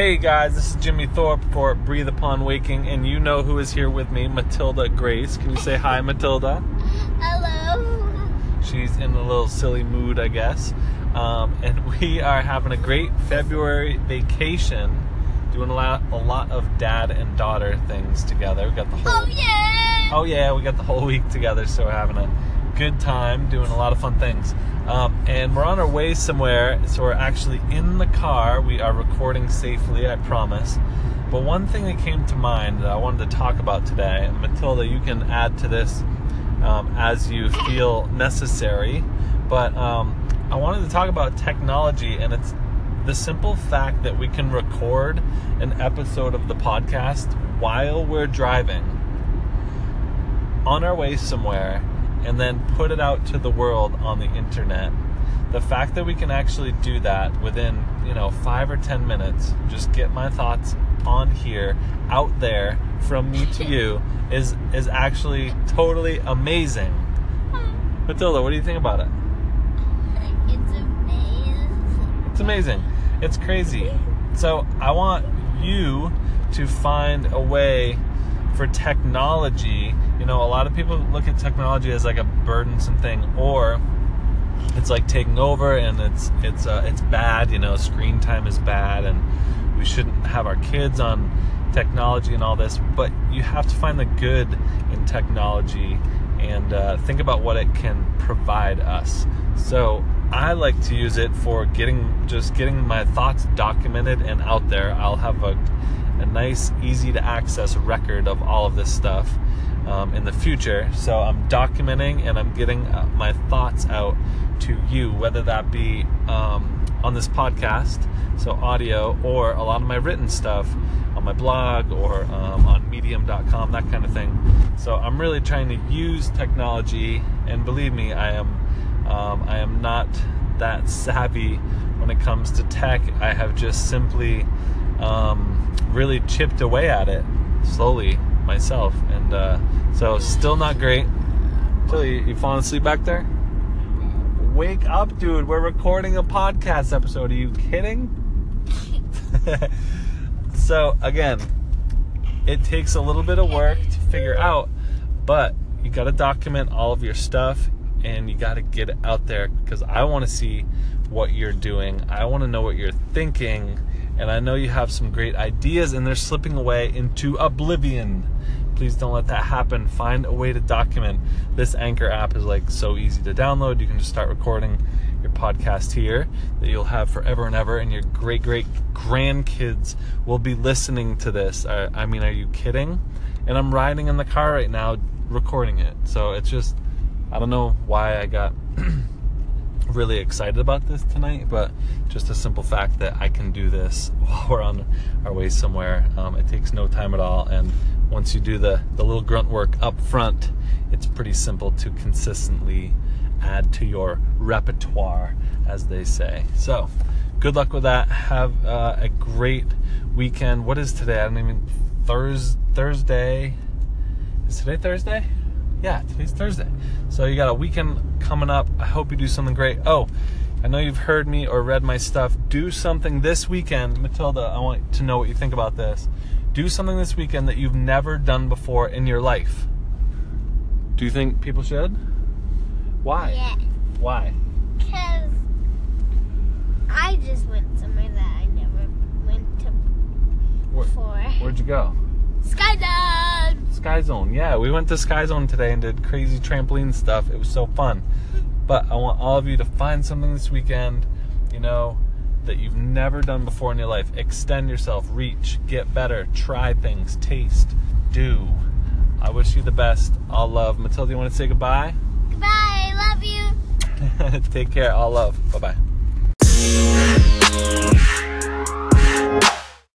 Hey guys, this is Jimmy Thorpe for Breathe Upon Waking, and you know who is here with me, Matilda Grace. Can you say hi, Matilda? Hello. She's in a little silly mood, I guess. Um, and we are having a great February vacation, doing a lot, a lot of dad and daughter things together. We got the whole Oh yeah. Oh yeah, we got the whole week together, so we're having a good time doing a lot of fun things. Um, and we're on our way somewhere, so we're actually in the car. We are recording safely, I promise. But one thing that came to mind that I wanted to talk about today, and Matilda, you can add to this um, as you feel necessary. But um, I wanted to talk about technology, and it's the simple fact that we can record an episode of the podcast while we're driving on our way somewhere and then put it out to the world on the internet. The fact that we can actually do that within, you know, five or ten minutes, just get my thoughts on here, out there, from me to you, is is actually totally amazing. Hmm. Matilda, what do you think about it? It's amazing. It's amazing. It's crazy. So I want you to find a way for technology. You know, a lot of people look at technology as like a burdensome thing, or it's like taking over and it's it's uh, it's bad. You know, screen time is bad, and we shouldn't have our kids on technology and all this. But you have to find the good in technology and uh, think about what it can provide us. So I like to use it for getting just getting my thoughts documented and out there. I'll have a a nice, easy to access record of all of this stuff um, in the future. So I'm documenting and I'm getting uh, my thoughts out to you, whether that be um, on this podcast, so audio, or a lot of my written stuff on my blog or um, on medium.com, that kind of thing. So I'm really trying to use technology, and believe me, I am. Um, I am not that savvy when it comes to tech. I have just simply um, really chipped away at it slowly myself, and uh, so still not great. Till you, you falling asleep back there? Wake up, dude! We're recording a podcast episode. Are you kidding? so again, it takes a little bit of work to figure out, but you got to document all of your stuff and you got to get it out there because I want to see what you're doing. I want to know what you're thinking, and I know you have some great ideas and they're slipping away into oblivion. Please don't let that happen. Find a way to document. This Anchor app is like so easy to download. You can just start recording your podcast here that you'll have forever and ever, and your great great grandkids will be listening to this. I, I mean, are you kidding? And I'm riding in the car right now recording it. So it's just, I don't know why I got really excited about this tonight, but just a simple fact that I can do this while we're on our way somewhere. Um, it takes no time at all, and once you do the, the little grunt work up front, it's pretty simple to consistently add to your repertoire, as they say. So, good luck with that. Have uh, a great weekend. What is today? I don't even. Thurs Thursday. Is today Thursday? Yeah, today's Thursday. So you got a weekend coming up. I hope you do something great. Oh, I know you've heard me or read my stuff. Do something this weekend. Matilda, I want to know what you think about this. Do something this weekend that you've never done before in your life. Do you think people should? Why? Yeah. Why? Cause I just went somewhere that I never went to Where, before. where'd you go? Skydance. Sky Zone. Yeah, we went to Sky Zone today and did crazy trampoline stuff. It was so fun. But I want all of you to find something this weekend, you know, that you've never done before in your life. Extend yourself, reach, get better, try things, taste, do. I wish you the best. All love. Matilda, you want to say goodbye? Bye. Love you. Take care. All love. Bye bye.